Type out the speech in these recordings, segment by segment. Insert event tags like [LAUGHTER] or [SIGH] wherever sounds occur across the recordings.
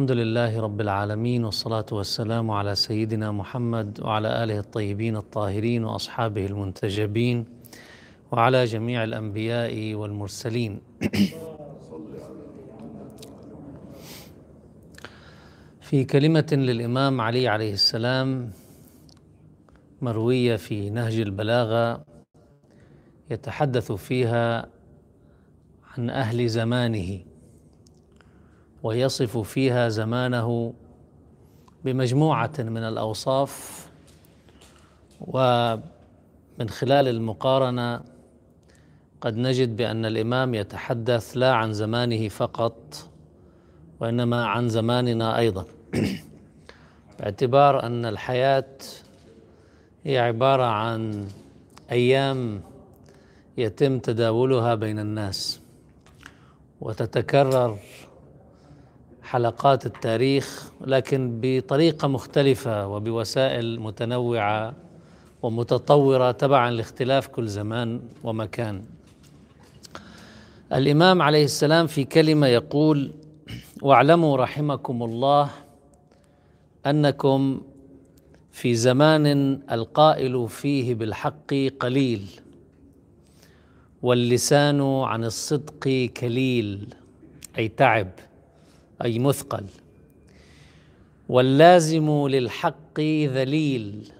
الحمد لله رب العالمين والصلاة والسلام على سيدنا محمد وعلى آله الطيبين الطاهرين وأصحابه المنتجبين وعلى جميع الأنبياء والمرسلين. في كلمة للإمام علي عليه السلام مروية في نهج البلاغة يتحدث فيها عن أهل زمانه. ويصف فيها زمانه بمجموعة من الأوصاف ومن خلال المقارنة قد نجد بأن الإمام يتحدث لا عن زمانه فقط وإنما عن زماننا أيضا. [CLEARS THROAT] باعتبار أن الحياة هي عبارة عن أيام يتم تداولها بين الناس وتتكرر حلقات التاريخ لكن بطريقة مختلفة وبوسائل متنوعة ومتطورة تبعا لاختلاف كل زمان ومكان. الإمام عليه السلام في كلمة يقول: واعلموا رحمكم الله أنكم في زمان القائل فيه بالحق قليل واللسان عن الصدق كليل أي تعب أي مثقل. واللازم للحق ذليل.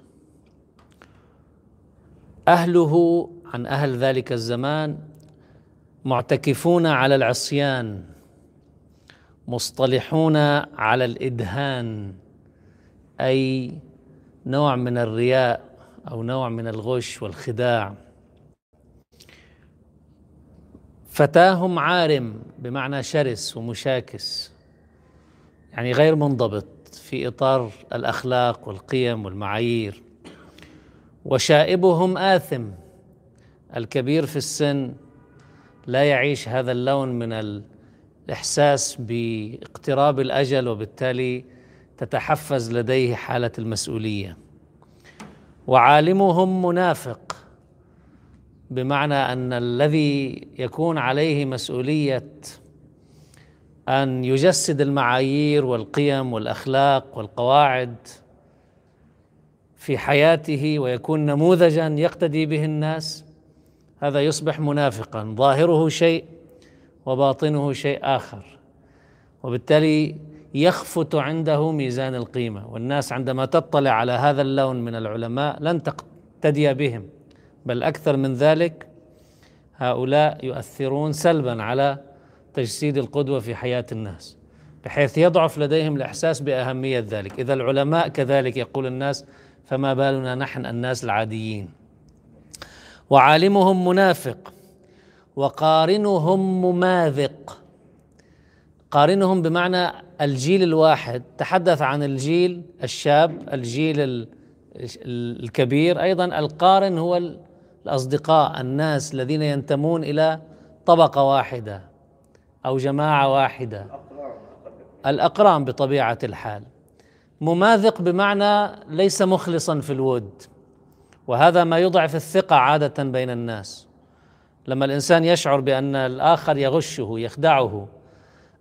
أهله عن أهل ذلك الزمان معتكفون على العصيان مصطلحون على الإدهان أي نوع من الرياء أو نوع من الغش والخداع. فتاهم عارم بمعنى شرس ومشاكس. يعني غير منضبط في إطار الأخلاق والقيم والمعايير. وشائبهم آثم. الكبير في السن لا يعيش هذا اللون من الإحساس باقتراب الأجل وبالتالي تتحفز لديه حالة المسؤولية. وعالمهم منافق بمعنى أن الذي يكون عليه مسؤولية أن يجسد المعايير والقيم والأخلاق والقواعد في حياته ويكون نموذجا يقتدي به الناس. هذا يصبح منافقا. ظاهره شيء وباطنه شيء آخر. وبالتالي يخفت عنده ميزان القيمة. والناس عندما تطلع على هذا اللون من العلماء لن تقتدي بهم. بل أكثر من ذلك هؤلاء يؤثرون سلبا على تجسيد القدوة في حياة الناس بحيث يضعف لديهم الإحساس بأهمية ذلك. إذا العلماء كذلك يقول الناس فما بالنا نحن الناس العاديين. وعالمهم منافق وقارنهم مماذق. قارنهم بمعنى الجيل الواحد تحدث عن الجيل الشاب الجيل الكبير. أيضا القارن هو الأصدقاء الناس الذين ينتمون إلى طبقة واحدة. أو جماعة واحدة. الأقران بطبيعة الحال. مماذق بمعنى ليس مخلصا في الود. وهذا ما يضعف الثقة عادة بين الناس. لما الإنسان يشعر بأن الآخر يغشه يخدعه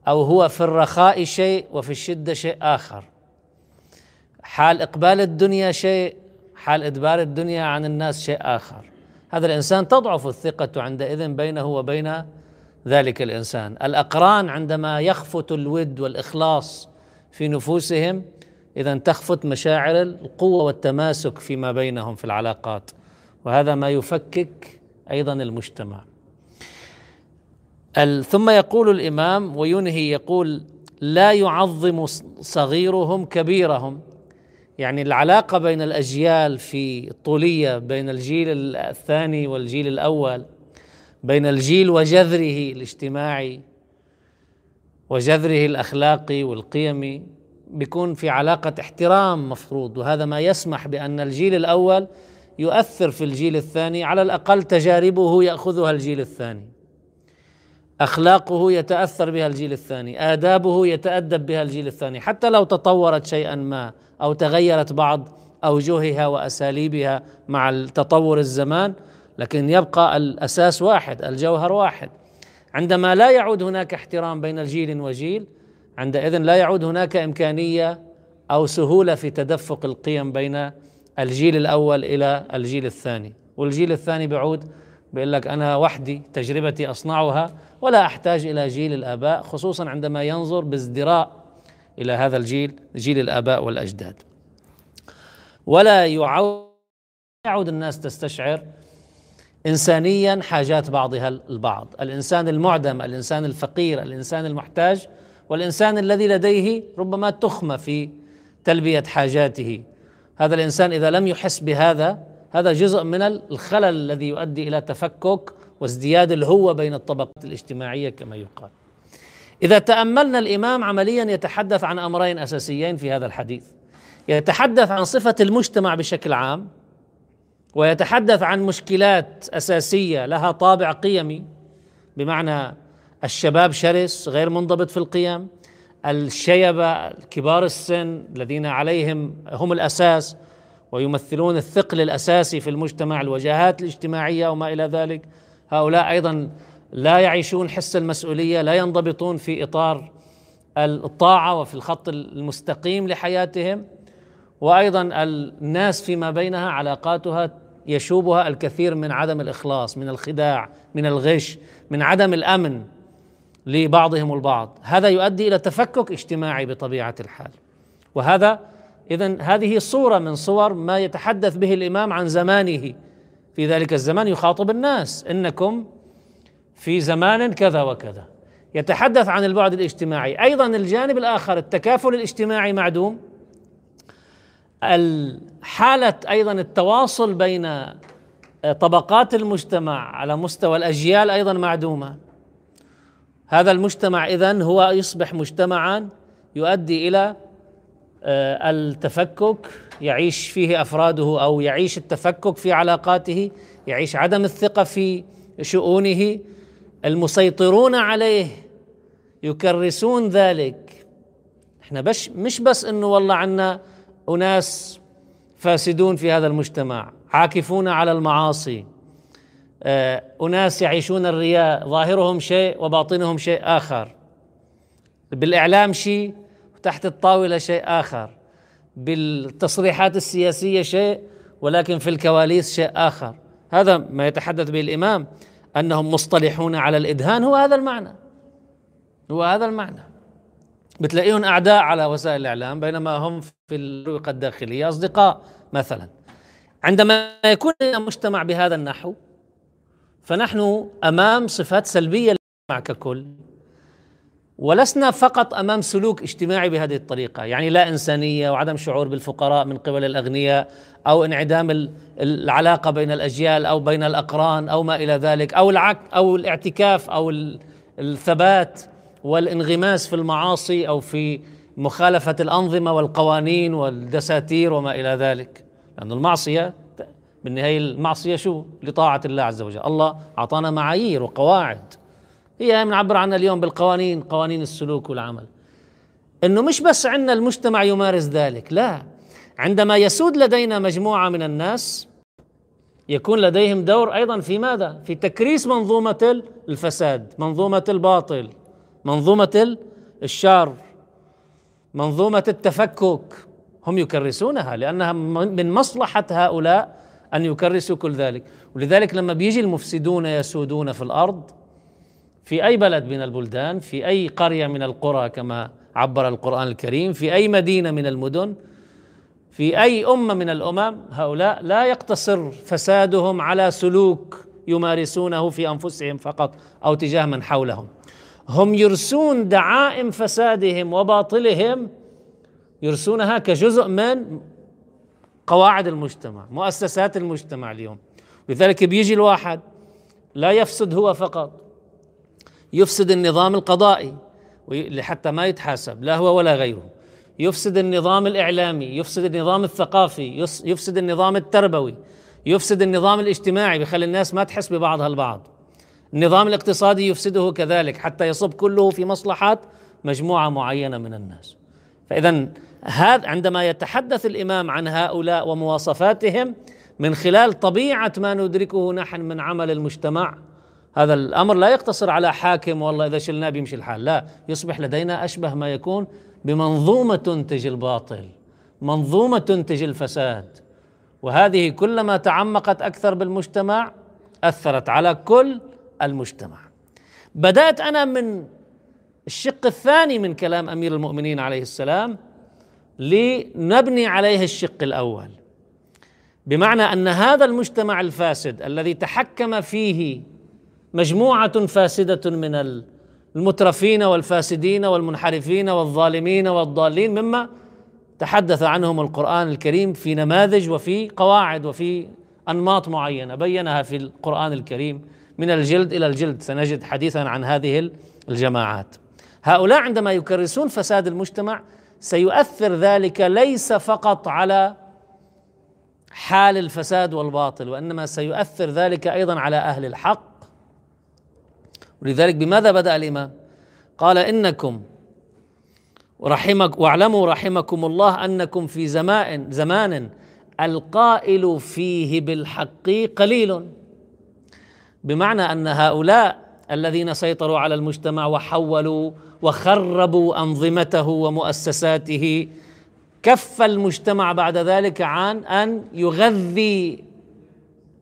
أو هو في الرخاء شيء وفي الشدة شيء آخر. حال إقبال الدنيا شيء حال إدبار الدنيا عن الناس شيء آخر. هذا الإنسان تضعف الثقة عندئذ بينه وبين ذلك الإنسان. الأقران عندما يخفت الود والإخلاص في نفوسهم اذا تخفت مشاعر القوة والتماسك فيما بينهم في العلاقات وهذا ما يفكك أيضا المجتمع. ثم يقول الإمام وينهي يقول لا يعظم صغيرهم كبيرهم. يعني العلاقة بين الأجيال في طولية بين الجيل الثاني والجيل الأول بين الجيل وجذره الاجتماعي وجذره الاخلاقي والقيمي بيكون في علاقة احترام مفروض وهذا ما يسمح بأن الجيل الأول يؤثر في الجيل الثاني على الأقل تجاربه يأخذها الجيل الثاني. أخلاقه يتأثر بها الجيل الثاني آدابه يتأدب بها الجيل الثاني حتى لو تطورت شيئا ما أو تغيرت بعض أوجهها وأساليبها مع التطور الزمان لكن يبقى الأساس واحد الجوهر واحد. عندما لا يعود هناك احترام بين الجيل وجيل عندئذ لا يعود هناك إمكانية أو سهولة في تدفق القيم بين الجيل الأول إلى الجيل الثاني. والجيل الثاني بيعود بيقول لك أنا وحدي تجربتي أصنعها ولا أحتاج إلى جيل الآباء خصوصا عندما ينظر بازدراء إلى هذا الجيل جيل الآباء والأجداد. ولا يعود الناس تستشعر انسانيا حاجات بعضها البعض. الإنسان المعدم الإنسان الفقير الإنسان المحتاج والإنسان الذي لديه ربما تخمة في تلبية حاجاته. هذا الإنسان إذا لم يحس بهذا هذا جزء من الخلل الذي يؤدي إلى تفكك وازدياد الهوة بين الطبقات الاجتماعية كما يقال. إذا تأملنا الإمام عمليا يتحدث عن أمرين أساسيين في هذا الحديث. يتحدث عن صفة المجتمع بشكل عام ويتحدث عن مشكلات أساسية لها طابع قيمي بمعنى الشباب شرس غير منضبط في القيم الشيبة كبار السن الذين عليهم هم الأساس ويمثلون الثقل الأساسي في المجتمع الوجاهات الاجتماعية وما إلى ذلك. هؤلاء أيضا لا يعيشون حس المسؤولية لا ينضبطون في إطار الطاعة وفي الخط المستقيم لحياتهم. وأيضا الناس فيما بينها علاقاتها يشوبها الكثير من عدم الإخلاص من الخداع من الغش من عدم الأمن لبعضهم البعض. هذا يؤدي إلى تفكك اجتماعي بطبيعة الحال. وهذا اذا هذه صورة من صور ما يتحدث به الإمام عن زمانه. في ذلك الزمان يخاطب الناس. إنكم في زمان كذا وكذا. يتحدث عن البعد الاجتماعي. أيضا الجانب الآخر التكافل الاجتماعي معدوم. الحالة أيضا التواصل بين طبقات المجتمع على مستوى الأجيال أيضا معدومة. هذا المجتمع إذن هو يصبح مجتمعا يؤدي إلى آه، التفكك يعيش فيه أفراده أو يعيش التفكك في علاقاته يعيش عدم الثقة في شؤونه. المسيطرون عليه يكرسون ذلك. إحنا بش مش بس إنه والله عنا أناس فاسدون في هذا المجتمع عاكفون على المعاصي آه، أناس يعيشون الرياء ظاهرهم شيء وباطنهم شيء آخر. بالإعلام شيء وتحت الطاولة شيء آخر. بالتصريحات السياسية شيء ولكن في الكواليس شيء آخر. هذا ما يتحدث به الإمام أنهم مصطلحون على الإدهان هو هذا المعنى. هو هذا المعنى. بتلاقيهم أعداء على وسائل الإعلام بينما هم في الرؤيه الداخلية. أصدقاء مثلا. عندما يكون مجتمع بهذا النحو فنحن أمام صفات سلبية للمجتمع ككل ولسنا فقط أمام سلوك اجتماعي بهذه الطريقة، يعني لا إنسانية وعدم شعور بالفقراء من قبل الأغنياء أو انعدام العلاقة بين الأجيال أو بين الأقران أو ما إلى ذلك أو العك أو الاعتكاف أو الثبات. والانغماس في المعاصي أو في مخالفة الأنظمة والقوانين والدساتير وما إلى ذلك. لأن المعصية بالنهايه المعصية شو؟ لطاعة الله عز وجل، الله أعطانا معايير وقواعد. هي بنعبر عنها اليوم بالقوانين قوانين السلوك والعمل. إنه مش بس عندنا المجتمع يمارس ذلك لا. عندما يسود لدينا مجموعة من الناس يكون لديهم دور أيضا في ماذا؟ في تكريس منظومة الفساد، منظومة الباطل، منظومة الشر منظومة التفكك هم يكرسونها لأنها من مصلحة هؤلاء أن يكرسوا كل ذلك. ولذلك لما بيجي المفسدون يسودون في الأرض في أي بلد من البلدان في أي قرية من القرى كما عبر القرآن الكريم في أي مدينة من المدن في أي أمة من الأمم هؤلاء لا يقتصر فسادهم على سلوك يمارسونه في أنفسهم فقط أو تجاه من حولهم. هم يرسون دعائم فسادهم وباطلهم يرسونها كجزء من قواعد المجتمع مؤسسات المجتمع اليوم. لذلك بيجي الواحد لا يفسد هو فقط يفسد النظام القضائي حتى ما يتحاسب لا هو ولا غيره. يفسد النظام الإعلامي يفسد النظام الثقافي يفسد النظام التربوي يفسد النظام الاجتماعي بخلي الناس ما تحس ببعضها البعض. النظام الاقتصادي يفسده كذلك حتى يصب كله في مصلحه مجموعة معينة من الناس. فإذا هذا عندما يتحدث الإمام عن هؤلاء ومواصفاتهم من خلال طبيعة ما ندركه نحن من عمل المجتمع هذا الأمر لا يقتصر على حاكم والله إذا شلناه بيمشي الحال لا يصبح لدينا أشبه ما يكون بمنظومة تنتج الباطل منظومة تنتج الفساد. وهذه كلما تعمقت أكثر بالمجتمع أثرت على كل المجتمع. بدأت أنا من الشق الثاني من كلام أمير المؤمنين عليه السلام لنبني عليه الشق الأول. بمعنى أن هذا المجتمع الفاسد الذي تحكم فيه مجموعة فاسدة من المترفين والفاسدين والمنحرفين والظالمين والضالين مما تحدث عنهم القرآن الكريم في نماذج وفي قواعد وفي أنماط معينة بينها في القرآن الكريم من الجلد إلى الجلد. سنجد حديثا عن هذه الجماعات. هؤلاء عندما يكرسون فساد المجتمع سيؤثر ذلك ليس فقط على حال الفساد والباطل وإنما سيؤثر ذلك أيضا على أهل الحق. ولذلك بماذا بدأ الإمام؟ قال إنكم ورحمك واعلموا رحمكم الله أنكم في زمان زمان القائل فيه بالحق قليل. بمعنى أن هؤلاء الذين سيطروا على المجتمع وحولوا وخربوا أنظمته ومؤسساته كف المجتمع بعد ذلك عن أن يغذي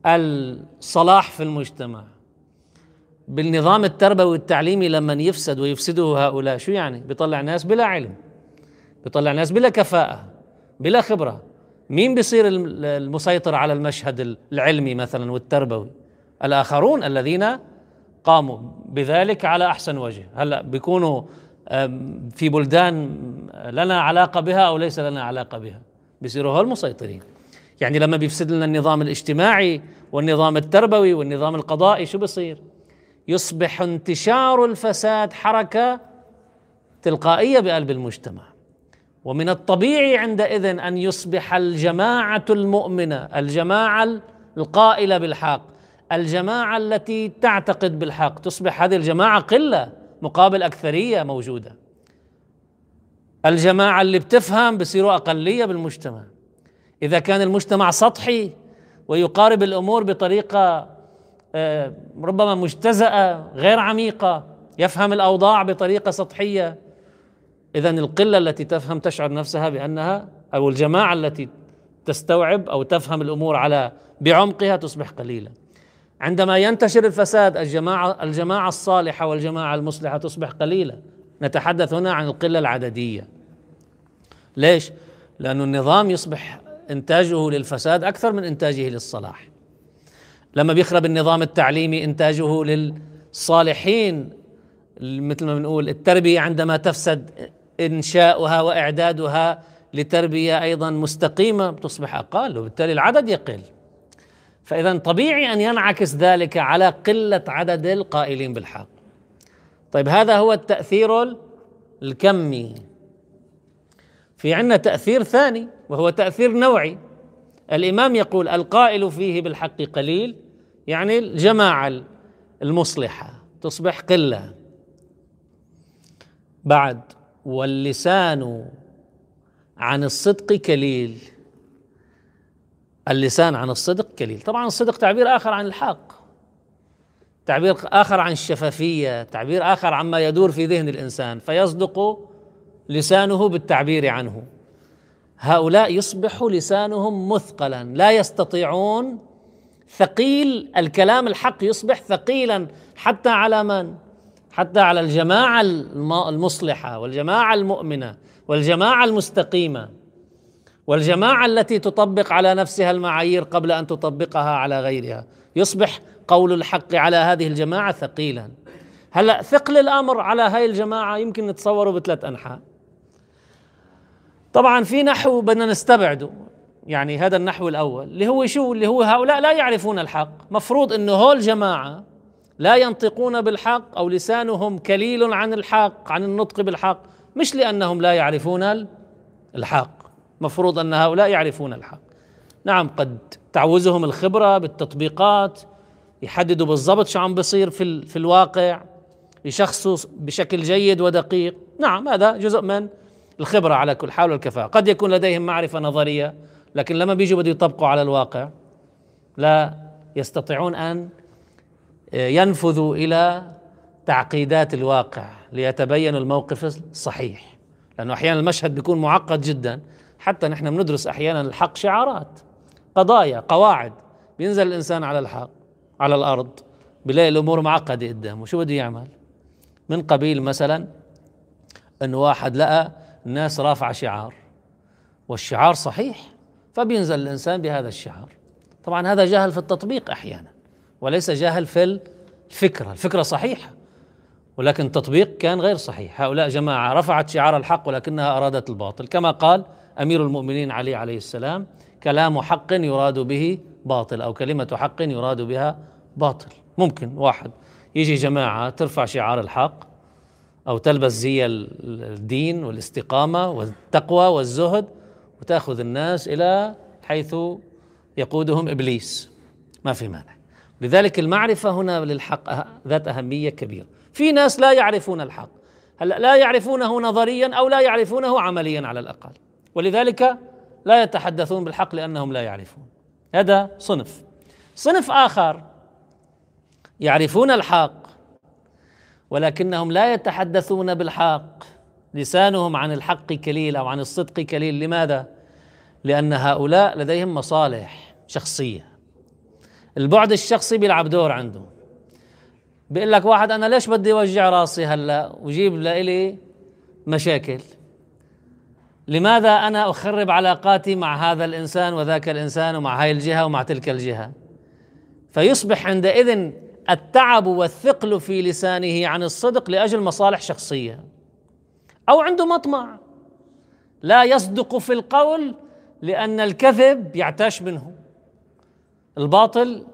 الصلاح في المجتمع. بالنظام التربوي التعليمي لما يفسد ويفسده هؤلاء شو يعني؟ بيطلع ناس بلا علم بيطلع ناس بلا كفاءة بلا خبرة. مين بيصير المسيطر على المشهد العلمي مثلا والتربوي؟ الآخرون الذين قاموا بذلك على أحسن وجه. هلأ بيكونوا في بلدان لنا علاقة بها أو ليس لنا علاقة بها. بيصيروا هول المسيطرين يعني لما بيفسد لنا النظام الاجتماعي والنظام التربوي والنظام القضائي شو بيصير يصبح انتشار الفساد حركة تلقائية بقلب المجتمع. ومن الطبيعي عندئذ أن يصبح الجماعة المؤمنة الجماعة القائلة بالحق الجماعة التي تعتقد بالحق. تصبح هذه الجماعة قلة مقابل أكثرية موجودة. الجماعة اللي بتفهم بصيروا أقلية بالمجتمع. إذا كان المجتمع سطحي ويقارب الأمور بطريقة آه، ربما مجتزأة غير عميقة يفهم الأوضاع بطريقة سطحية إذا القلة التي تفهم تشعر نفسها بأنها أو الجماعة التي تستوعب أو تفهم الأمور على بعمقها تصبح قليلة. عندما ينتشر الفساد الجماعة الجماعة الصالحة والجماعة المصلحة تصبح قليلة. نتحدث هنا عن القلة العددية. ليش؟ لأن النظام يصبح إنتاجه للفساد أكثر من إنتاجه للصلاح. لما بيخرب النظام التعليمي إنتاجه للصالحين. مثل ما بنقول التربية عندما تفسد إنشاؤها وإعدادها لتربية أيضا مستقيمة تصبح أقل وبالتالي العدد يقل. فاذا طبيعي أن ينعكس ذلك على قلة عدد القائلين بالحق. طيب هذا هو التأثير الكمي. في عندنا تأثير ثاني وهو تأثير نوعي. الإمام يقول القائل فيه بالحق قليل يعني الجماعة المصلحة تصبح قلة. بعد واللسان عن الصدق كليل. اللسان عن الصدق كليل طبعا الصدق تعبير آخر عن الحق تعبير آخر عن الشفافية تعبير آخر عما يدور في ذهن الإنسان فيصدق لسانه بالتعبير عنه. هؤلاء يصبح لسانهم مثقلا لا يستطيعون ثقيل الكلام الحق يصبح ثقيلا حتى على من؟ حتى على الجماعة المصلحة والجماعة المؤمنة والجماعة المستقيمة. والجماعة التي تطبق على نفسها المعايير قبل أن تطبقها على غيرها. يصبح قول الحق على هذه الجماعة ثقيلا. هلا ثقل الامر على هاي الجماعة يمكن نتصوره بثلاث أنحاء. طبعا في نحو بدنا نستبعده يعني هذا النحو الأول اللي هو شو؟ اللي هو هؤلاء لا يعرفون الحق. مفروض إنه هول جماعة لا ينطقون بالحق أو لسانهم كليل عن الحق عن النطق بالحق مش لأنهم لا يعرفون الحق. مفروض أن هؤلاء يعرفون الحق. نعم قد تعوزهم الخبرة بالتطبيقات يحددوا بالضبط شو عم بصير في في الواقع يشخصوا بشكل جيد ودقيق. نعم هذا جزء من الخبرة على كل حال والكفاءة. قد يكون لديهم معرفة نظرية لكن لما بيجوا بده يطبقوا على الواقع لا يستطيعون أن ينفذ إلى تعقيدات الواقع ليتبين الموقف الصحيح. لأنه أحيانا المشهد بيكون معقد جدا حتى نحن بندرس أحيانا الحق شعارات قضايا قواعد. بينزل الإنسان على الحق على الأرض بلاقي الأمور معقدة قدامه. شو بده يعمل؟ من قبيل مثلا انه واحد لقى الناس رافعه شعار والشعار صحيح فبينزل الإنسان بهذا الشعار. طبعا هذا جهل في التطبيق أحيانا وليس جاهل في الفكرة. الفكرة صحيحة ولكن التطبيق كان غير صحيح. هؤلاء جماعة رفعت شعار الحق ولكنها أرادت الباطل. كما قال أمير المؤمنين علي عليه السلام كلام حق يراد به باطل أو كلمة حق يراد بها باطل. ممكن واحد يجي جماعة ترفع شعار الحق أو تلبس زي الدين والاستقامة والتقوى والزهد وتأخذ الناس إلى حيث يقودهم إبليس. ما في مانع. لذلك المعرفة هنا للحق ذات أهمية كبيرة. في ناس لا يعرفون الحق. هلا لا يعرفونه نظريا أو لا يعرفونه عمليا على الأقل؟ ولذلك لا يتحدثون بالحق لأنهم لا يعرفون. هذا صنف. صنف آخر. يعرفون الحق ولكنهم لا يتحدثون بالحق. لسانهم عن الحق كليل أو عن الصدق كليل. لماذا؟ لأن هؤلاء لديهم مصالح شخصية. البعد الشخصي بيلعب دور عنده بيقول لك واحد أنا ليش بدي اوجع راسي هلأ؟ وجيب لإلي مشاكل. لماذا أنا أخرب علاقاتي مع هذا الإنسان وذاك الإنسان ومع هاي الجهة ومع تلك الجهة؟ فيصبح عندئذ التعب والثقل في لسانه عن الصدق لأجل مصالح شخصية أو عنده مطمع. لا يصدق في القول لأن الكذب يعتاش منه. الباطل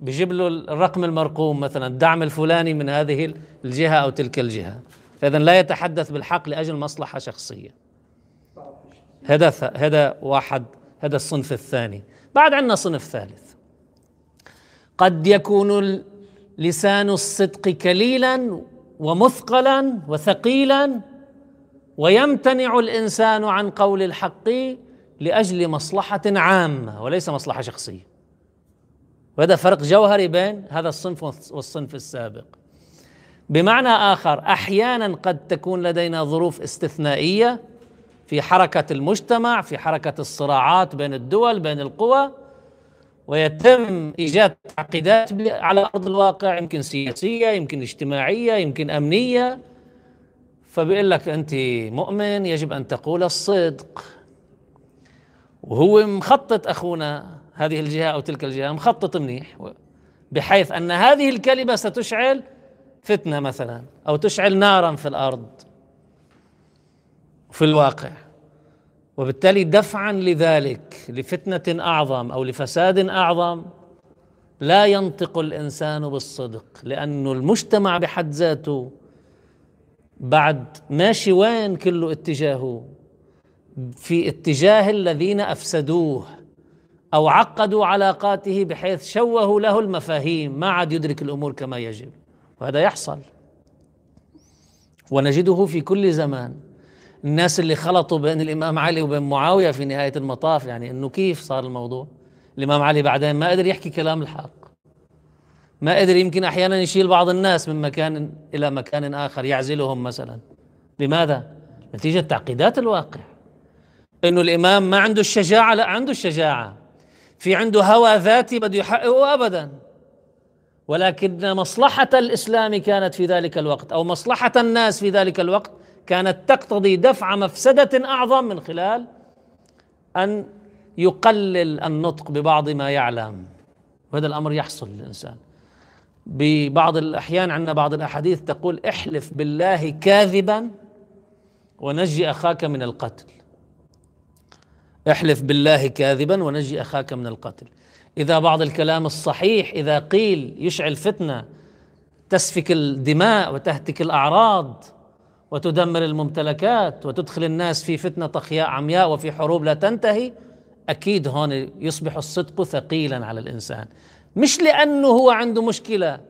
بيجيب له الرقم المرقوم مثلا الدعم الفلاني من هذه الجهة أو تلك الجهة. فاذا لا يتحدث بالحق لأجل مصلحة شخصية. هذا هذا واحد هذا الصنف الثاني. بعد عندنا صنف ثالث. قد يكون لسان الصدق كليلا ومثقلا وثقيلا ويمتنع الإنسان عن قول الحق لأجل مصلحة عامة وليس مصلحة شخصية. وهذا فرق جوهري بين هذا الصنف والصنف السابق. بمعنى آخر أحيانا قد تكون لدينا ظروف استثنائية في حركة المجتمع في حركة الصراعات بين الدول بين القوى ويتم إيجاد تعقيدات على أرض الواقع يمكن سياسية يمكن اجتماعية يمكن أمنية. فبيقول لك أنت مؤمن يجب أن تقول الصدق. وهو مخطط أخونا هذه الجهة أو تلك الجهة مخطط منيح بحيث أن هذه الكلمة ستشعل فتنة مثلا أو تشعل نارا في الأرض. في الواقع. وبالتالي دفعا لذلك لفتنة أعظم أو لفساد أعظم لا ينطق الإنسان بالصدق لأنه المجتمع بحد ذاته بعد ماشي وين كله اتجاهه في اتجاه الذين أفسدوه أو عقدوا علاقاته بحيث شوهوا له المفاهيم ما عاد يدرك الأمور كما يجب. وهذا يحصل. ونجده في كل زمان. الناس اللي خلطوا بين الإمام علي وبين معاوية في نهاية المطاف يعني إنه كيف صار الموضوع؟ الإمام علي بعدين ما قدر يحكي كلام الحق. ما قدر يمكن أحيانا يشيل بعض الناس من مكان إلى مكان آخر يعزلهم مثلا. لماذا؟ نتيجة تعقيدات الواقع. إنه الإمام ما عنده الشجاعة لا عنده الشجاعة. في عنده هوى ذاتي بده يحققه ابدا. ولكن مصلحة الإسلام كانت في ذلك الوقت أو مصلحة الناس في ذلك الوقت كانت تقتضي دفع مفسدة أعظم من خلال أن يقلل النطق ببعض ما يعلم. وهذا الأمر يحصل للإنسان. ببعض الأحيان عندنا بعض الأحاديث تقول احلف بالله كاذبا ونجي أخاك من القتل. احلف بالله كاذبا ونجي أخاك من القتل. إذا بعض الكلام الصحيح إذا قيل يشعل فتنة تسفك الدماء وتهتك الأعراض وتدمر الممتلكات وتدخل الناس في فتنة طخياء عمياء وفي حروب لا تنتهي أكيد هون يصبح الصدق ثقيلا على الإنسان. مش لأنه هو عنده مشكلة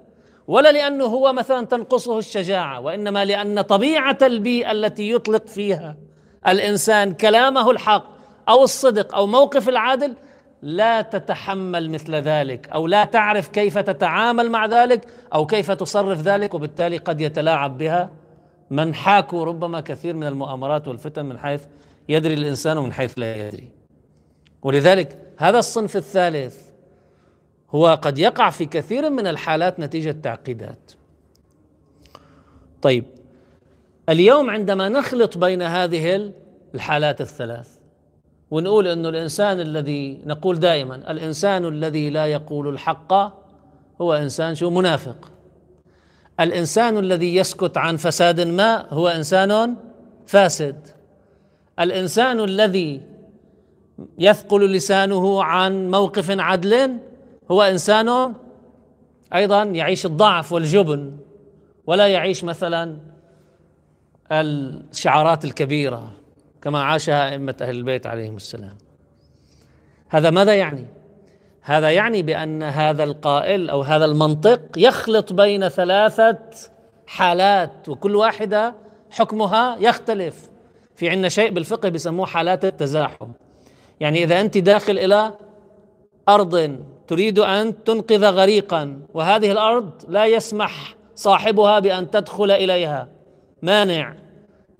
ولا لأنه هو مثلا تنقصه الشجاعة وإنما لأن طبيعة البيئة التي يطلق فيها الإنسان كلامه الحق أو الصدق أو موقف العادل لا تتحمل مثل ذلك أو لا تعرف كيف تتعامل مع ذلك أو كيف تصرف ذلك وبالتالي قد يتلاعب بها من حاكوا ربما كثير من المؤامرات والفتن من حيث يدري الإنسان ومن حيث لا يدري. ولذلك هذا الصنف الثالث هو قد يقع في كثير من الحالات نتيجة تعقيدات. طيب اليوم عندما نخلط بين هذه الحالات الثلاث ونقول إنه الإنسان الذي نقول دائما الإنسان الذي لا يقول الحق هو إنسان شو؟ منافق. الإنسان الذي يسكت عن فساد ما هو إنسان فاسد. الإنسان الذي يثقل لسانه عن موقف عدل هو إنسان أيضا يعيش الضعف والجبن ولا يعيش مثلا الشعارات الكبيرة كما عاشها أئمة أهل البيت عليهم السلام. هذا ماذا يعني؟ هذا يعني بأن هذا القائل أو هذا المنطق يخلط بين ثلاثة حالات وكل واحدة حكمها يختلف. في عندنا شيء بالفقه بيسموه حالات التزاحم. يعني إذا أنت داخل إلى أرض تريد أن تنقذ غريقا وهذه الأرض لا يسمح صاحبها بأن تدخل إليها. مانع.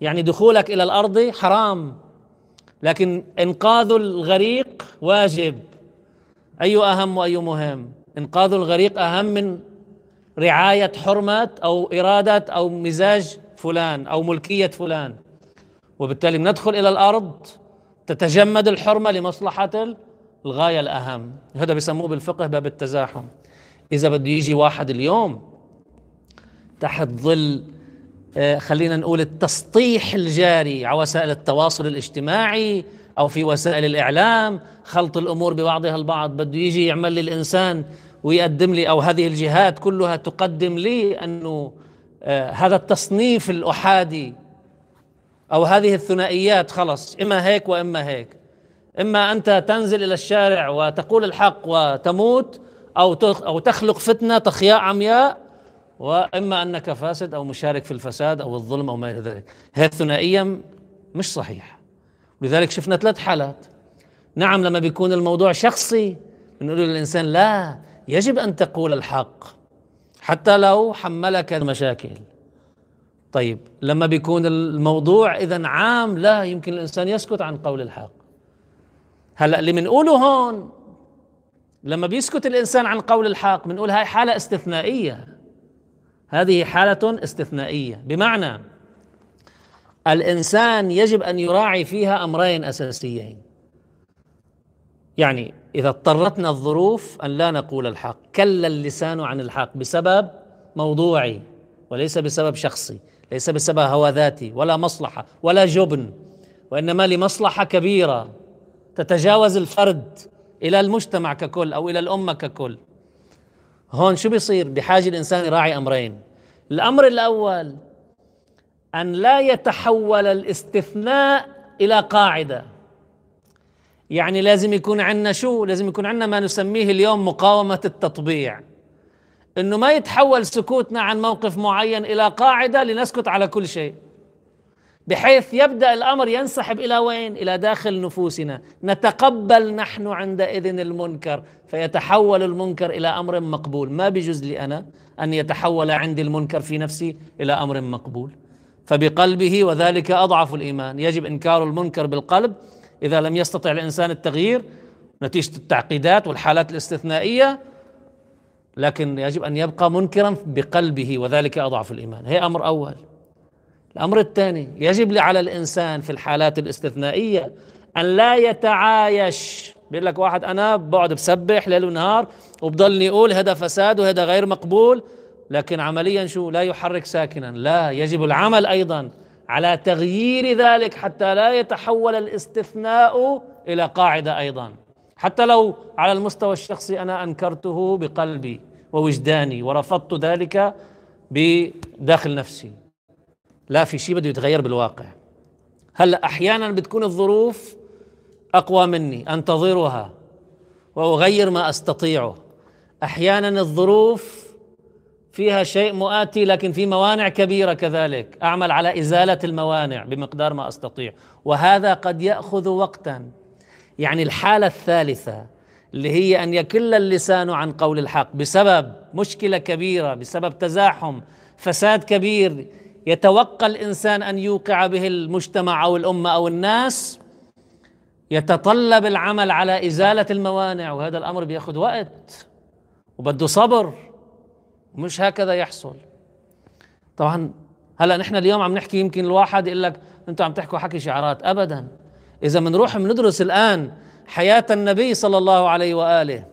يعني دخولك إلى الأرض حرام. لكن إنقاذ الغريق واجب. أي أهم وأي مهم؟ إنقاذ الغريق أهم من رعاية حرمه أو اراده أو مزاج فلان أو ملكية فلان. وبالتالي ندخل إلى الأرض تتجمد الحرمة لمصلحة الغاية الأهم. هذا بيسموه بالفقه باب التزاحم. إذا بده يجي واحد اليوم تحت ظل آه، خلينا نقول التسطيح الجاري على وسائل التواصل الاجتماعي أو في وسائل الإعلام خلط الأمور ببعضها البعض بده يجي يعمل لي الإنسان ويقدم لي أو هذه الجهات كلها تقدم لي أنه آه، هذا التصنيف الأحادي أو هذه الثنائيات خلص إما هيك وإما هيك. إما أنت تنزل إلى الشارع وتقول الحق وتموت أو أو تخلق فتنة تخياء عمياء وإما أنك فاسد أو مشارك في الفساد أو الظلم أو ما إلى ذلك. هذه الثنائية مش صحيحة. لذلك شفنا ثلاث حالات. نعم لما بيكون الموضوع شخصي بنقول للإنسان لا يجب أن تقول الحق حتى لو حملك مشاكل طيب لما بيكون الموضوع إذا عام لا يمكن الإنسان يسكت عن قول الحق. هلأ اللي بنقوله هون لما بيسكت الإنسان عن قول الحق بنقول هاي حالة استثنائية. هذه حالة استثنائية. بمعنى الإنسان يجب أن يراعي فيها أمرين أساسيين. يعني إذا اضطرتنا الظروف أن لا نقول الحق. كل اللسان عن الحق بسبب موضوعي وليس بسبب شخصي ليس بسبب هوى ذاتي ولا مصلحة ولا جبن وإنما لمصلحة كبيرة. تتجاوز الفرد إلى المجتمع ككل أو إلى الأمة ككل. هون شو بيصير؟ بحاجة الإنسان يراعي أمرين. الأمر الأول أن لا يتحول الاستثناء إلى قاعدة. يعني لازم يكون عندنا شو؟ لازم يكون عندنا ما نسميه اليوم مقاومة التطبيع. إنه ما يتحول سكوتنا عن موقف معين إلى قاعدة لنسكت على كل شيء. بحيث يبدأ الأمر ينسحب إلى وين؟ إلى داخل نفوسنا، نتقبل نحن عندئذ المنكر. فيتحول المنكر إلى أمر مقبول، ما بيجوز لي أنا أن يتحول عندي المنكر في نفسي إلى أمر مقبول. فبقلبه وذلك أضعف الإيمان، يجب إنكار المنكر بالقلب إذا لم يستطع الإنسان التغيير. نتيجة التعقيدات والحالات الاستثنائية لكن يجب أن يبقى منكرا بقلبه وذلك أضعف الإيمان، هي أمر أول. الأمر الثاني يجب على الإنسان في الحالات الاستثنائية أن لا يتعايش. بيقول لك واحد أنا بقعد بسبح ليل ونهار وبضلني يقول هذا فساد وهذا غير مقبول. لكن عمليا شو؟ لا يحرك ساكنا. لا يجب العمل أيضا على تغيير ذلك حتى لا يتحول الاستثناء إلى قاعدة أيضا. حتى لو على المستوى الشخصي أنا أنكرته بقلبي ووجداني ورفضت ذلك بداخل نفسي. لا في شيء بده يتغير بالواقع. هلأ أحيانا بتكون الظروف أقوى مني أنتظرها وأغير ما أستطيعه. أحيانا الظروف فيها شيء مؤاتي لكن في موانع كبيرة كذلك. أعمل على إزالة الموانع بمقدار ما أستطيع. وهذا قد يأخذ وقتا. يعني الحالة الثالثة اللي هي أن يكل اللسان عن قول الحق بسبب مشكلة كبيرة بسبب تزاحم فساد كبير. يتوقع الإنسان أن يوقع به المجتمع أو الأمة أو الناس. يتطلب العمل على إزالة الموانع وهذا الأمر بيأخذ وقت وبده صبر. مش هكذا يحصل. طبعا هلا نحن اليوم عم نحكي يمكن الواحد يقول لك أنتم عم تحكوا حكي شعارات. ابدا. إذا بنروح بندرس الآن حياة النبي صلى الله عليه وآله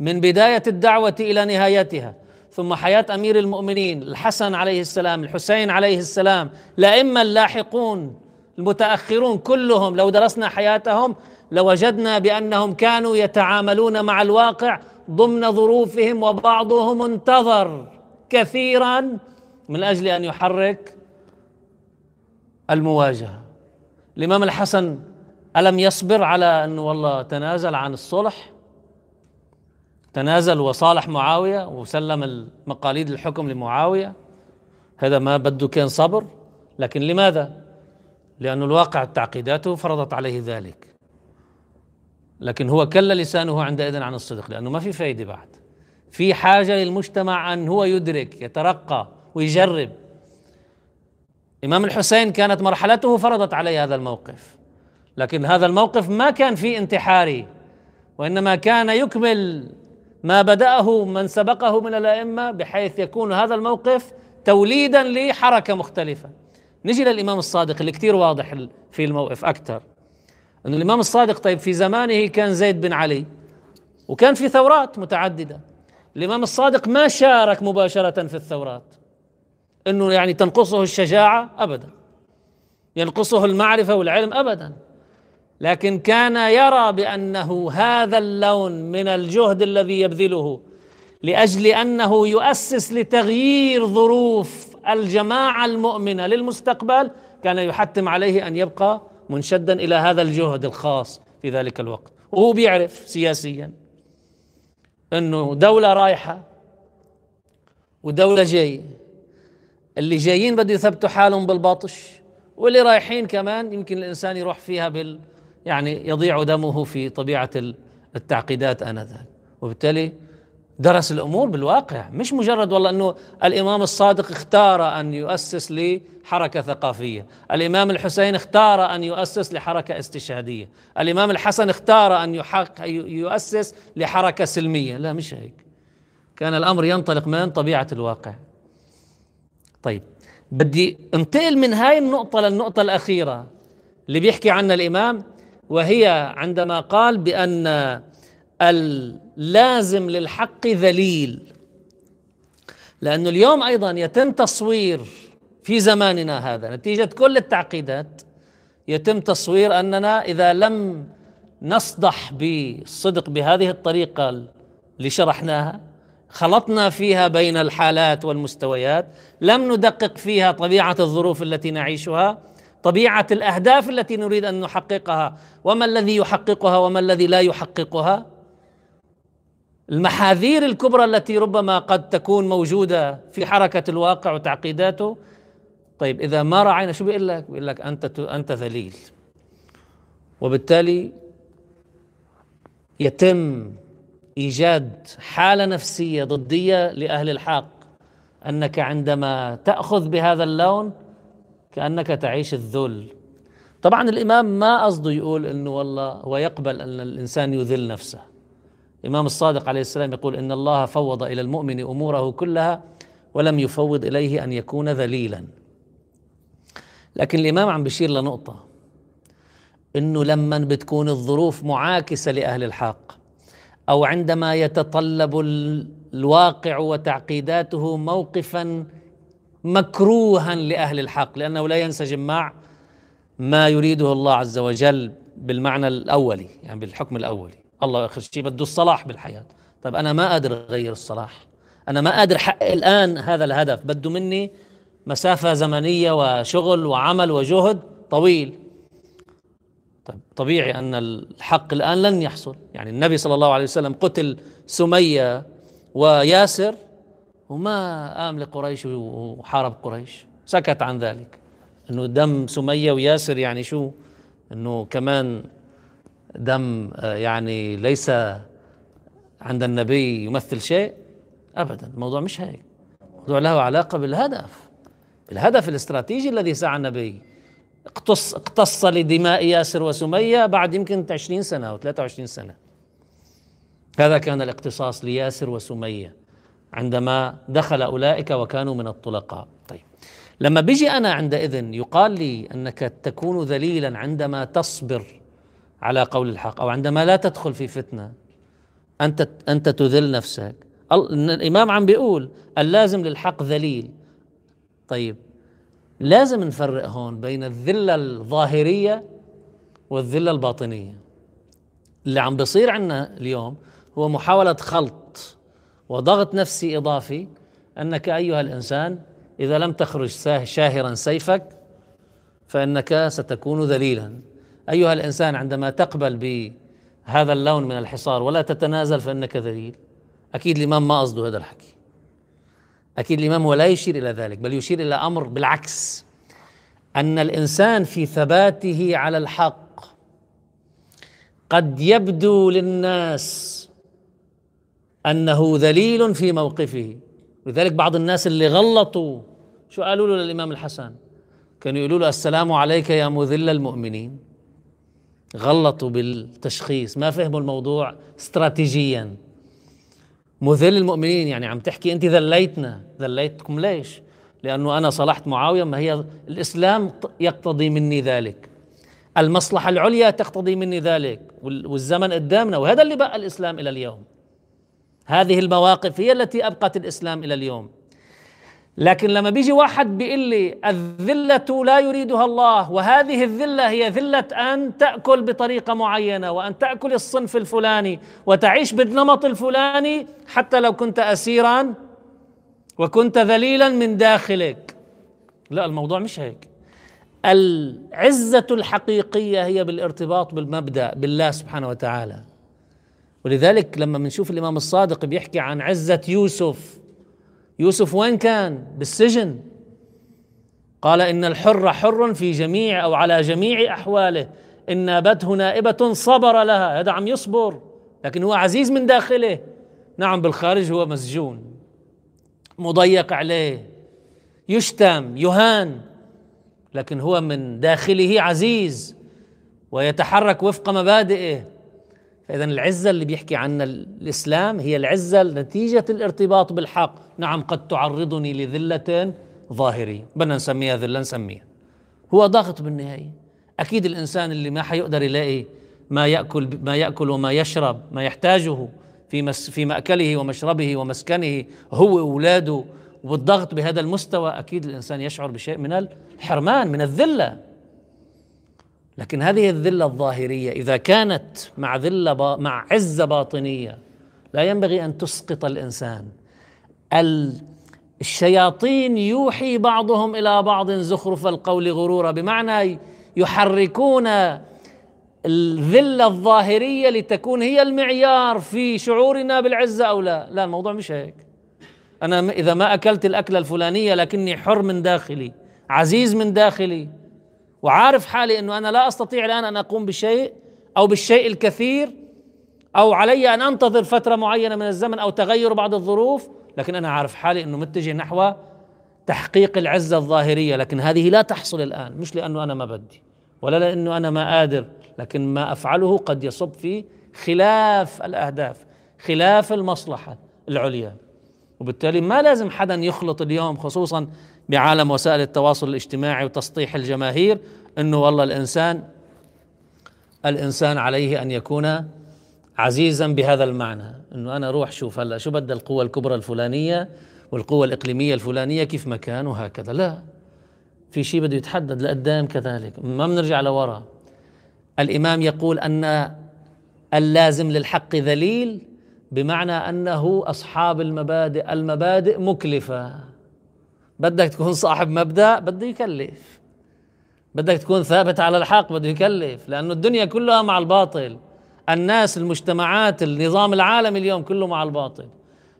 من بداية الدعوة إلى نهايتها ثم حياة أمير المؤمنين الحسن عليه السلام الحسين عليه السلام الائمه اللاحقون المتأخرون كلهم لو درسنا حياتهم لوجدنا بأنهم كانوا يتعاملون مع الواقع ضمن ظروفهم وبعضهم انتظر كثيرا من أجل أن يحرك المواجهة. الإمام الحسن ألم يصبر على انه والله تنازل عن الصلح؟ تنازل وصالح معاوية وسلم المقاليد الحكم لمعاوية. هذا ما بده كان صبر لكن لماذا؟ لأن الواقع تعقيداته فرضت عليه ذلك. لكن هو كل لسانه عندئذ عن الصدق لأنه ما في فايدة بعد. في حاجة للمجتمع أن هو يدرك يترقى ويجرب. إمام الحسين كانت مرحلته فرضت عليه هذا الموقف. لكن هذا الموقف ما كان فيه انتحاري وإنما كان يكمل ما بدأه من سبقه من الأئمة بحيث يكون هذا الموقف توليدا لحركة مختلفة. نجي للإمام الصادق اللي كثير واضح في الموقف أكثر أنه الإمام الصادق طيب في زمانه كان زيد بن علي وكان في ثورات متعددة. الإمام الصادق ما شارك مباشرة في الثورات أنه يعني تنقصه الشجاعة أبدا ينقصه المعرفة والعلم أبدا. لكن كان يرى بأنه هذا اللون من الجهد الذي يبذله لأجل أنه يؤسس لتغيير ظروف الجماعة المؤمنة للمستقبل كان يحتم عليه أن يبقى منشدا إلى هذا الجهد الخاص في ذلك الوقت. وهو بيعرف سياسيا أنه دولة رايحة ودولة جاية. اللي جايين بده يثبتوا حالهم بالباطش واللي رايحين كمان يمكن الإنسان يروح فيها بال يعني يضيع دمه في طبيعة التعقيدات آنذاك. وبالتالي درس الأمور بالواقع مش مجرد والله إنه الإمام الصادق اختار أن يؤسس لحركة ثقافية، الإمام الحسين اختار أن يؤسس لحركة استشهادية، الإمام الحسن اختار أن يؤسس لحركة سلمية، لا مش هيك. كان الأمر ينطلق من طبيعة الواقع. طيب بدي انتقل من هاي النقطة للنقطة الأخيرة اللي بيحكي عنها الإمام وهي عندما قال بأن اللازم للحق ذليل. لأنه اليوم أيضا يتم تصوير في زماننا هذا نتيجة كل التعقيدات يتم تصوير أننا إذا لم نصدح بالصدق بهذه الطريقة اللي شرحناها خلطنا فيها بين الحالات والمستويات لم ندقق فيها طبيعة الظروف التي نعيشها طبيعة الأهداف التي نريد أن نحققها وما الذي يحققها وما الذي لا يحققها. المحاذير الكبرى التي ربما قد تكون موجودة في حركة الواقع وتعقيداته. طيب إذا ما راعينا شو بيقول لك؟ بيقول لك أنت أنت ذليل. وبالتالي يتم إيجاد حالة نفسية ضدية لأهل الحق. أنك عندما تأخذ بهذا اللون كأنك تعيش الذل. طبعا الإمام ما قصده يقول إنه والله هو يقبل أن الإنسان يذل نفسه. الإمام الصادق عليه السلام يقول إن الله فوض إلى المؤمن أموره كلها ولم يفوض إليه أن يكون ذليلا. لكن الإمام عم بشير لنقطة إنه لما بتكون الظروف معاكسة لأهل الحق أو عندما يتطلب الواقع وتعقيداته موقفا مكروها لأهل الحق لأنه لا ينسجم مع ما يريده الله عز وجل بالمعنى الأولي يعني بالحكم الأولي. الله اخر شيء بده الصلاح بالحياة. طيب أنا ما قادر أغير الصلاح. أنا ما قادر أحقق الآن هذا الهدف. بده مني مسافة زمنية وشغل وعمل وجهد طويل. طيب طبيعي أن الحق الآن لن يحصل. يعني النبي صلى الله عليه وسلم قتل سمية وياسر وما قام لقريش وحارب قريش. سكت عن ذلك. إنه دم سمية وياسر يعني شو؟ إنه كمان دم آه، يعني ليس عند النبي يمثل شيء ابدا. الموضوع مش هيك. الموضوع له علاقة بالهدف الهدف الاستراتيجي الذي سعى النبي. اقتص اقتص لدماء ياسر وسمية بعد يمكن 20 سنة أو 23 سنة. هذا كان الاقتصاص لياسر وسمية عندما دخل أولئك وكانوا من الطلقاء. طيب لما بيجي أنا عندئذ يقال لي أنك تكون ذليلا عندما تصبر على قول الحق. أو عندما لا تدخل في فتنة أنت أنت تذل نفسك. الإمام عم بيقول اللازم للحق ذليل. طيب لازم نفرق هون بين الذلة الظاهرية والذلة الباطنية. اللي عم بيصير عندنا اليوم هو محاولة خلط وضغط نفسي إضافي أنك أيها الإنسان إذا لم تخرج شاهرا سيفك فإنك ستكون ذليلا. أيها الإنسان عندما تقبل بهذا اللون من الحصار ولا تتنازل فإنك ذليل. أكيد الإمام ما قصده هذا الحكي. أكيد الإمام ولا يشير إلى ذلك بل يشير إلى أمر بالعكس. أن الإنسان في ثباته على الحق قد يبدو للناس أنه ذليل في موقفه. لذلك بعض الناس اللي غلطوا شو قالوا له للإمام الحسن؟ كانوا يقولوا له السلام عليك يا مذل المؤمنين. غلطوا بالتشخيص ما فهموا الموضوع استراتيجيا. مذل المؤمنين يعني عم تحكي أنت ذليتنا. ذليتكم ليش؟ لأنه أنا صلحت معاوية ما هي الإسلام يقتضي مني ذلك. المصلحة العليا تقتضي مني ذلك. والزمن قدامنا وهذا اللي بقى الإسلام إلى اليوم. هذه المواقف هي التي أبقت الإسلام إلى اليوم. لكن لما بيجي واحد بيقول لي الذلة لا يريدها الله وهذه الذلة هي ذلة أن تأكل بطريقة معينة وأن تأكل الصنف الفلاني وتعيش بالنمط الفلاني حتى لو كنت أسيرا وكنت ذليلا من داخلك. لا الموضوع مش هيك. العزة الحقيقية هي بالارتباط بالمبدأ بالله سبحانه وتعالى. ولذلك لما بنشوف الإمام الصادق بيحكي عن عزة يوسف يوسف وين كان؟ بالسجن. قال إن الحر حر في جميع أو على جميع أحواله. إن نابته نائبة صبر لها. هذا عم يصبر لكن هو عزيز من داخله. نعم بالخارج هو مسجون. مضيق عليه. يشتم يهان لكن هو من داخله عزيز ويتحرك وفق مبادئه. فإذا العزة اللي بيحكي عنها الإسلام هي العزة نتيجة الارتباط بالحق. نعم قد تعرضني لذلة ظاهرية بدنا نسميها ذلة نسميها. هو ضغط بالنهاية. أكيد الإنسان اللي ما حيقدر يلاقي ما يأكل ما يأكل وما يشرب ما يحتاجه في مس في مأكله ومشربه ومسكنه هو وأولاده والضغط بهذا المستوى أكيد الإنسان يشعر بشيء من الحرمان من الذلة. لكن هذه الذلة الظاهرية إذا كانت مع ذلة مع عزة باطنية لا ينبغي أن تسقط الإنسان. الشياطين يوحي بعضهم إلى بعض زخرف القول غرورا بمعنى يحركون الذلة الظاهرية لتكون هي المعيار في شعورنا بالعزة أو لا. لا الموضوع مش هيك. أنا إذا ما أكلت الأكلة الفلانية لكني حر من داخلي عزيز من داخلي وعارف حالي إنه أنا لا أستطيع الآن أن أقوم بشيء أو بالشيء الكثير أو علي أن أنتظر فترة معينة من الزمن أو تغير بعض الظروف لكن أنا عارف حالي إنه متجه نحو تحقيق العزة الظاهرية لكن هذه لا تحصل الآن مش لأنه أنا ما بدي ولا لأنه أنا ما قادر لكن ما أفعله قد يصب في خلاف الأهداف خلاف المصلحة العليا. وبالتالي ما لازم حدا يخلط اليوم خصوصا بعالم وسائل التواصل الاجتماعي وتسطيح الجماهير إنه والله الإنسان الإنسان عليه أن يكون عزيزا بهذا المعنى. إنه أنا روح شوف هلأ شو بدها القوة الكبرى الفلانية والقوة الإقليمية الفلانية كيف مكان وهكذا. لا في شيء بده يتحدد لقدام كذلك. ما بنرجع لورا. الإمام يقول أن اللازم للحق ذليل بمعنى أنه أصحاب المبادئ المبادئ مكلفة. بدك تكون صاحب مبدأ بده يكلف. بدك تكون ثابت على الحق بده يكلف لأنه الدنيا كلها مع الباطل. الناس المجتمعات النظام العالمي اليوم كله مع الباطل.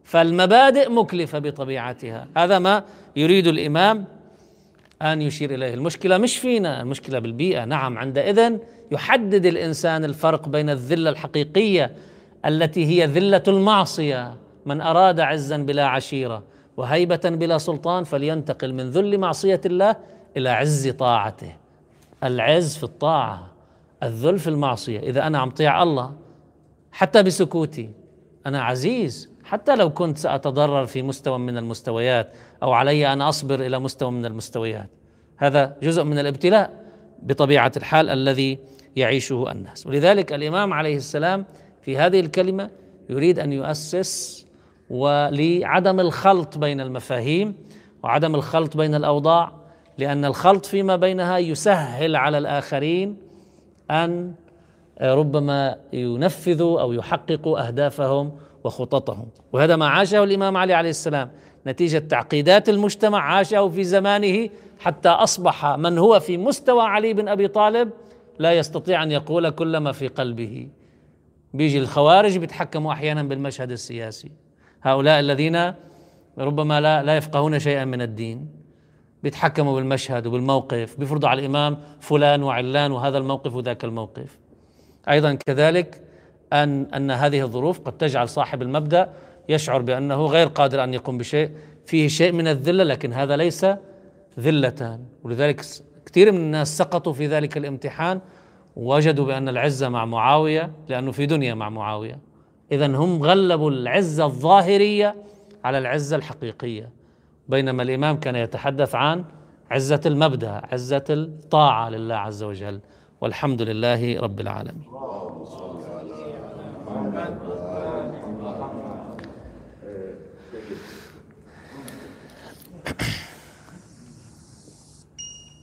فالمبادئ مكلفة بطبيعتها. هذا ما يريد الإمام أن يشير إليه. المشكلة مش فينا المشكلة بالبيئة. نعم عندئذ يحدد الإنسان الفرق بين الذلة الحقيقية التي هي ذلة المعصية. من أراد عزا بلا عشيرة. وهيبة بلا سلطان فلينتقل من ذل معصية الله إلى عز طاعته. العز في الطاعة الذل في المعصية. إذا أنا عم طيع الله حتى بسكوتي أنا عزيز. حتى لو كنت سأتضرر في مستوى من المستويات أو علي أن أصبر إلى مستوى من المستويات. هذا جزء من الابتلاء بطبيعة الحال الذي يعيشه الناس. ولذلك الإمام عليه السلام في هذه الكلمة يريد أن يؤسس ولعدم الخلط بين المفاهيم وعدم الخلط بين الأوضاع لأن الخلط فيما بينها يسهل على الآخرين أن ربما ينفذوا أو يحققوا أهدافهم وخططهم. وهذا ما عاشه الإمام علي عليه السلام. نتيجة تعقيدات المجتمع عاشه في زمانه حتى أصبح من هو في مستوى علي بن أبي طالب لا يستطيع أن يقول كل ما في قلبه. بيجي الخوارج بيتحكموا أحيانا بالمشهد السياسي. هؤلاء الذين ربما لا, لا يفقهون شيئا من الدين بيتحكموا بالمشهد وبالموقف بيفرضوا على الإمام فلان وعلان وهذا الموقف وذاك الموقف. أيضا كذلك أن أن هذه الظروف قد تجعل صاحب المبدأ يشعر بأنه غير قادر أن يقوم بشيء فيه شيء من الذلة لكن هذا ليس ذلة ولذلك كثير من الناس سقطوا في ذلك الامتحان وجدوا بأن العزة مع معاوية لأنه في دنيا مع معاوية. إذا هم غلبوا العزة الظاهرية على العزة الحقيقية بينما الإمام كان يتحدث عن عزة المبدأ عزة الطاعة لله عز وجل والحمد لله رب العالمين آه،